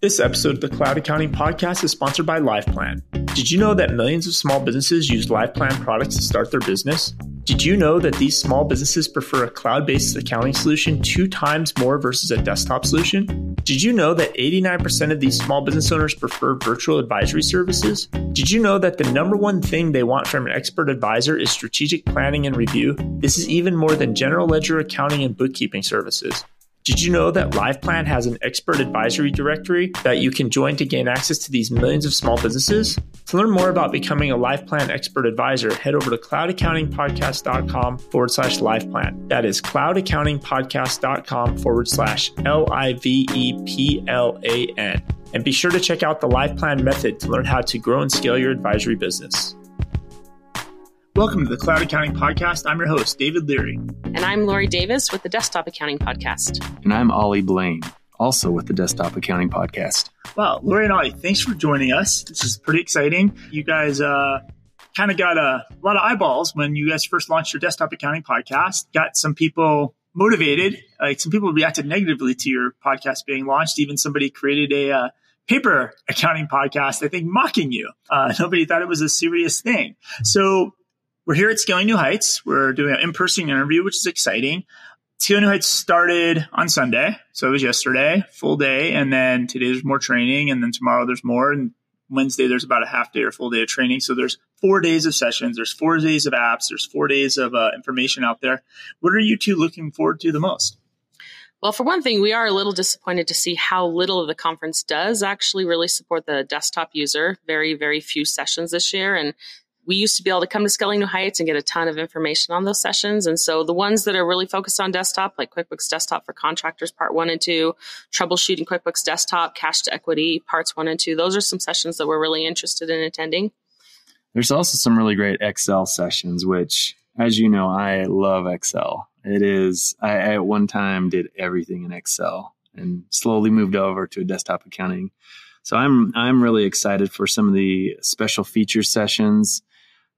This episode of the Cloud Accounting Podcast is sponsored by LivePlan. Did you know that millions of small businesses use LivePlan products to start their business? Did you know that these small businesses prefer a cloud based accounting solution two times more versus a desktop solution? Did you know that 89% of these small business owners prefer virtual advisory services? Did you know that the number one thing they want from an expert advisor is strategic planning and review? This is even more than general ledger accounting and bookkeeping services. Did you know that LivePlan has an expert advisory directory that you can join to gain access to these millions of small businesses? To learn more about becoming a LivePlan expert advisor, head over to cloudaccountingpodcast.com forward slash LivePlan. That is cloudaccountingpodcast.com forward slash L I V E P L A N. And be sure to check out the LivePlan method to learn how to grow and scale your advisory business. Welcome to the Cloud Accounting Podcast. I'm your host, David Leary. And I'm Lori Davis with the Desktop Accounting Podcast. And I'm Ollie Blaine, also with the Desktop Accounting Podcast. Wow, Lori and Ollie, thanks for joining us. This is pretty exciting. You guys uh, kind of got a, a lot of eyeballs when you guys first launched your Desktop Accounting Podcast. Got some people motivated. Like some people reacted negatively to your podcast being launched. Even somebody created a uh, paper accounting podcast, I think, mocking you. Uh, nobody thought it was a serious thing. So we're here at Scaling New Heights. We're doing an in-person interview, which is exciting. Scaling New Heights started on Sunday, so it was yesterday, full day, and then today there's more training, and then tomorrow there's more, and Wednesday there's about a half day or full day of training. So there's four days of sessions, there's four days of apps, there's four days of uh, information out there. What are you two looking forward to the most? Well, for one thing, we are a little disappointed to see how little of the conference does actually really support the desktop user. Very, very few sessions this year. And we used to be able to come to Scaling New Heights and get a ton of information on those sessions. And so the ones that are really focused on desktop, like QuickBooks Desktop for Contractors, part one and two, troubleshooting QuickBooks Desktop, cash to equity, parts one and two, those are some sessions that we're really interested in attending. There's also some really great Excel sessions, which, as you know, I love Excel. It is, I, I at one time did everything in Excel and slowly moved over to a desktop accounting. So I'm I'm really excited for some of the special feature sessions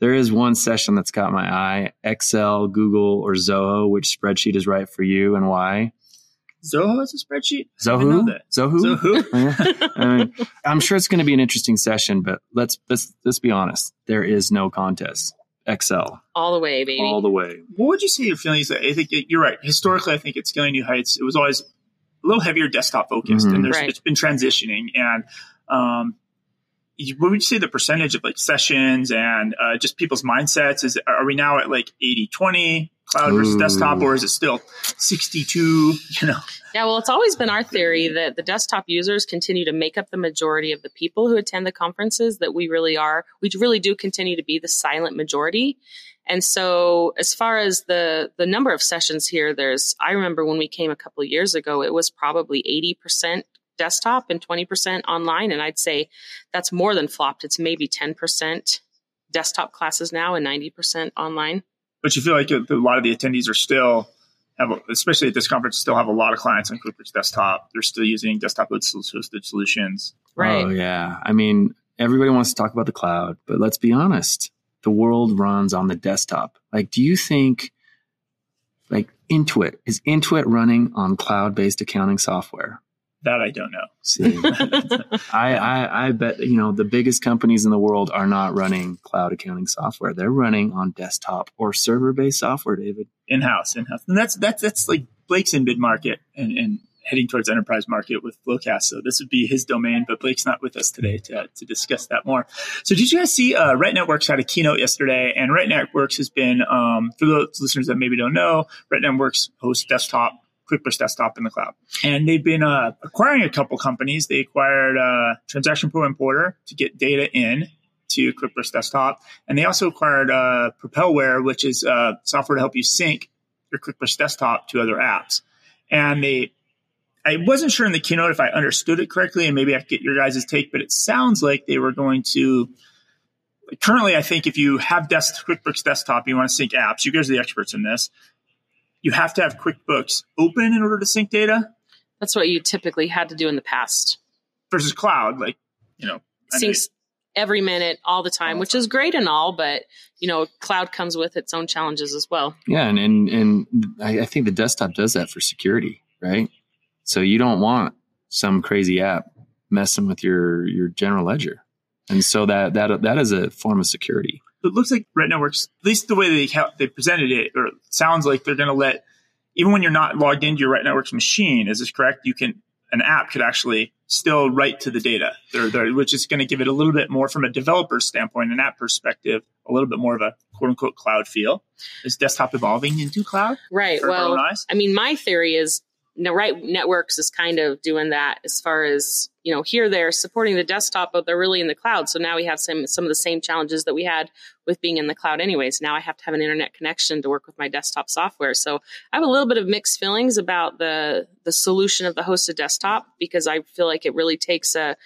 there is one session that's caught my eye Excel, Google, or Zoho. Which spreadsheet is right for you and why? Zoho is a spreadsheet. Zoho. Zoho. Zoho. I mean, I'm sure it's going to be an interesting session, but let's let's let's be honest. There is no contest. Excel all the way, baby, all the way. What would you say your feelings? I think you're right. Historically, I think it's scaling new heights. It was always a little heavier desktop focused, mm-hmm. and right. it's been transitioning. And um, what would you say the percentage of like sessions and uh, just people's mindsets is are we now at like 80 20 cloud versus Ooh. desktop or is it still 62 you know? Yeah well it's always been our theory that the desktop users continue to make up the majority of the people who attend the conferences that we really are. We really do continue to be the silent majority. And so as far as the the number of sessions here there's i remember when we came a couple of years ago it was probably 80% desktop and 20% online. And I'd say that's more than flopped. It's maybe 10% desktop classes now and 90% online. But you feel like a lot of the attendees are still have, especially at this conference, still have a lot of clients on QuickBooks Desktop. They're still using desktop hosted solutions. Right. Oh yeah. I mean, everybody wants to talk about the cloud, but let's be honest. The world runs on the desktop. Like, do you think, like Intuit is Intuit running on cloud-based accounting software? That I don't know. See, I, I, I bet you know the biggest companies in the world are not running cloud accounting software. They're running on desktop or server based software. David, in house, in house, and that's that's that's like Blake's in mid market and, and heading towards enterprise market with FloQast. So this would be his domain, but Blake's not with us today to, to discuss that more. So did you guys see, uh, Right Networks had a keynote yesterday and Right Networks has been, um, for those listeners that maybe don't know, Right Networks hosts desktop QuickBooks Desktop in the cloud. And they've been uh, acquiring a couple companies. They acquired uh, Transaction Pro Importer to get data in to QuickBooks Desktop, and they also acquired uh, Propelware, which is uh, software to help you sync your QuickBooks Desktop to other apps. And they, I wasn't sure in the keynote if I understood it correctly, and maybe I could get your guys' take, but it sounds like they were going to. Currently, I think if you have desk, QuickBooks Desktop, and you want to sync apps. You guys are the experts in this you have to have QuickBooks open in order to sync data. That's what you typically had to do in the past. Versus cloud, like, you know, syncs every minute, all the time, which is great and all, but you know, cloud comes with its own challenges as well. Yeah, and and, and I, I think the desktop does that for security, right? So you don't want some crazy app messing with your your general ledger. And so that that that is a form of security. It looks like Right Networks, at least the way they they presented it, or it sounds like they're going to let even when you're not logged into your Right Networks machine. Is this correct? You can an app could actually still write to the data, they're, they're, which is going to give it a little bit more from a developer standpoint, an app perspective, a little bit more of a quote unquote cloud feel. Is desktop evolving into cloud? Right. Well, I mean, my theory is right networks is kind of doing that as far as you know here they're supporting the desktop but they're really in the cloud. So now we have some some of the same challenges that we had with being in the cloud anyways. Now i have to have an internet connection to work with my desktop software. So i have a little bit of mixed feelings about the the solution of the hosted desktop because i feel like it really takes a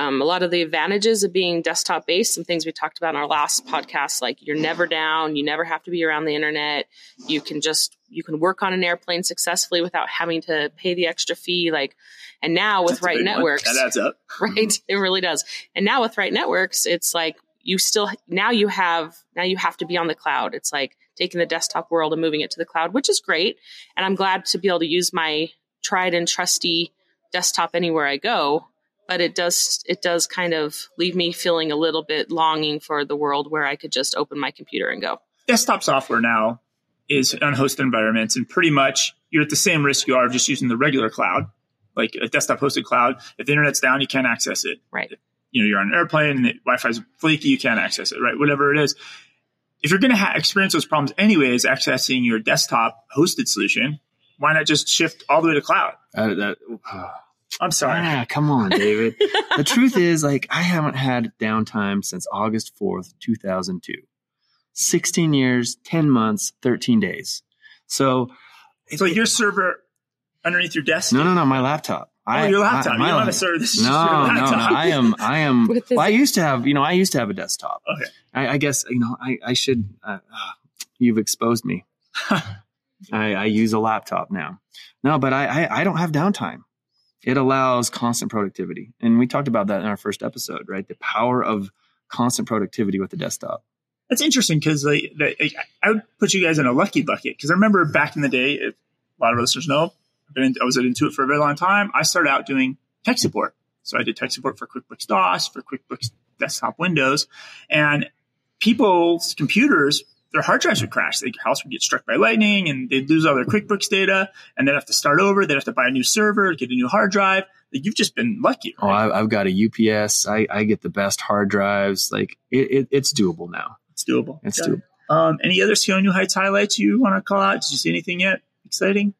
um, a lot of the advantages of being desktop based, some things we talked about in our last podcast, like you're never down, you never have to be around the internet. You can just, you can work on an airplane successfully without having to pay the extra fee. Like, and now with That's Right one. Networks, That adds up. right? It really does. And now with Right Networks, it's like you still, now you have, now you have to be on the cloud. It's like taking the desktop world and moving it to the cloud, which is great. And I'm glad to be able to use my tried and trusty desktop anywhere I go but it does it does kind of leave me feeling a little bit longing for the world where I could just open my computer and go. Desktop software now is on hosted environments, and pretty much you're at the same risk you are of just using the regular cloud, like a desktop hosted cloud. If the internet's down, you can't access it. Right. You know, you're on an airplane and the Wi-Fi's flaky, you can't access it. Right. Whatever it is. If you're going to ha- experience those problems anyways, accessing your desktop hosted solution, why not just shift all the way to cloud? Uh, that, I'm sorry. Ah, come on, David. the truth is, like, I haven't had downtime since August 4th, 2002. 16 years, 10 months, 13 days. So, So your server underneath your desk? no, no, no, my laptop. Oh, your laptop. I, you don't have a server. This is no, just your no, no. I am, I am. Well, I used to have, you know, I used to have a desktop. Okay. I, I guess, you know, I, I should. Uh, uh, you've exposed me. I, I use a laptop now. No, but I, I, I don't have downtime. It allows constant productivity, and we talked about that in our first episode, right? The power of constant productivity with the desktop. That's interesting because like, the- I would put you guys in a lucky bucket because I remember back in the day, if a lot of listeners know, in, I was at Intuit for a very long time. I started out doing tech support. So I did tech support for QuickBooks DOS, for QuickBooks Desktop Windows, and people's computers, their hard drives would crash. Their house would get struck by lightning and they'd lose all their QuickBooks data and they'd have to start over. They'd have to buy a new server, get a new hard drive. Like, you've just been lucky. Oh, right? I, I've got a UPS. I, I get the best hard drives. Like it, it, it's doable now. It's doable. It's Okay. doable. Um, any other CO New Heights highlights you want to call out? Did you see anything yet? Exciting?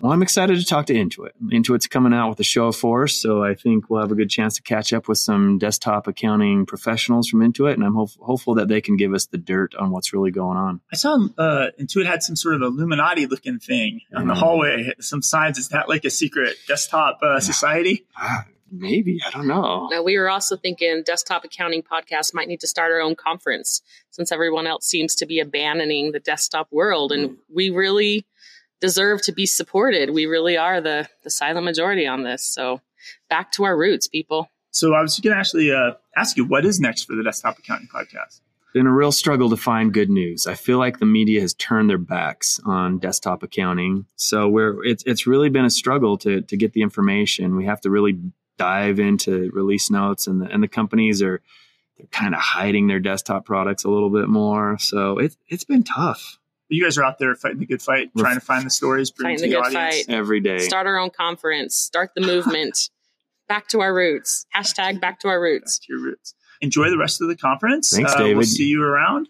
Well, I'm excited to talk to Intuit. Intuit's coming out with a show for us, so I think we'll have a good chance to catch up with some desktop accounting professionals from Intuit, and I'm hope- hopeful that they can give us the dirt on what's really going on. I saw uh, Intuit had some sort of Illuminati looking thing on the Mm. hallway. Some signs. Is that like a secret desktop uh, society? Ah, maybe I don't know. Now, we were also thinking desktop accounting podcast might need to start our own conference since everyone else seems to be abandoning the desktop world. And we really deserve to be supported. We really are the, the silent majority on this. So back to our roots, people. So I was going to actually uh, ask you what is next for the Desktop Accounting Podcast. been a real struggle to find good news. I feel like the media has turned their backs on desktop accounting. So we're it's it's really been a struggle to to get the information. We have to really dive into release notes and the and the companies are they're kind of hiding their desktop products a little bit more. So it's it's been tough You guys are out there fighting the good fight, We're trying to find the stories, bring Fighting to the the good audience. fight. every day. Start our own conference, start the movement. back to our roots. Hashtag back to our roots. Back to your roots. Enjoy the rest of the conference. Thanks, Uh, We'll see you around,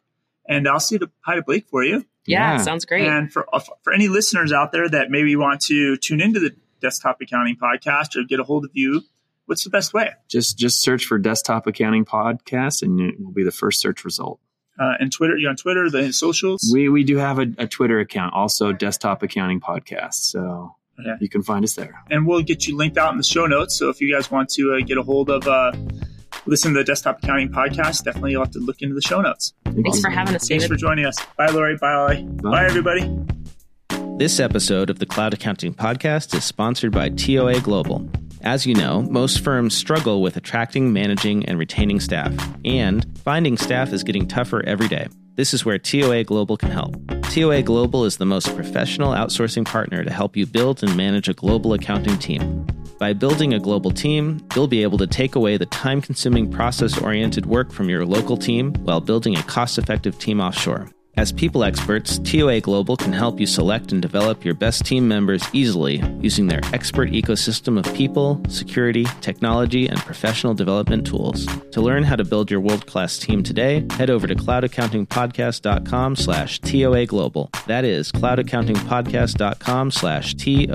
and I'll see the hi to Blake for you. Yeah, Yeah. sounds great. And for uh, for any listeners out there that maybe want to tune into the Desktop Accounting Podcast or get a hold of you, what's the best way? Just just search for desktop accounting podcast and it will be the first search result. Uh, and Twitter, you on Twitter, the socials. We we do have a, a Twitter account, also desktop accounting podcast. So Okay. you can find us there. and we'll get you linked out in the show notes. So if you guys want to uh, get a hold of, uh, listen to the Desktop Accounting Podcast, definitely you'll have to look into the show notes. Thanks for having us, Thanks for joining us. Bye, Lori. Bye, Ollie. Bye, everybody. This episode of the Cloud Accounting Podcast is sponsored by TOA Global. As you know, most firms struggle with attracting, managing, and retaining staff, and finding staff is getting tougher every day. This is where TOA Global can help. TOA Global is the most professional outsourcing partner to help you build and manage a global accounting team. By building a global team, you'll be able to take away the time consuming process oriented work from your local team while building a cost effective team offshore. As people experts, TOA Global can help you select and develop your best team members easily using their expert ecosystem of people, security, technology, and professional development tools. To learn how to build your world-class team today, head over to cloudaccountingpodcast.com slash TOA Global. That is cloudaccountingpodcast.com slash T-O-A-G-L-O-B-A-L.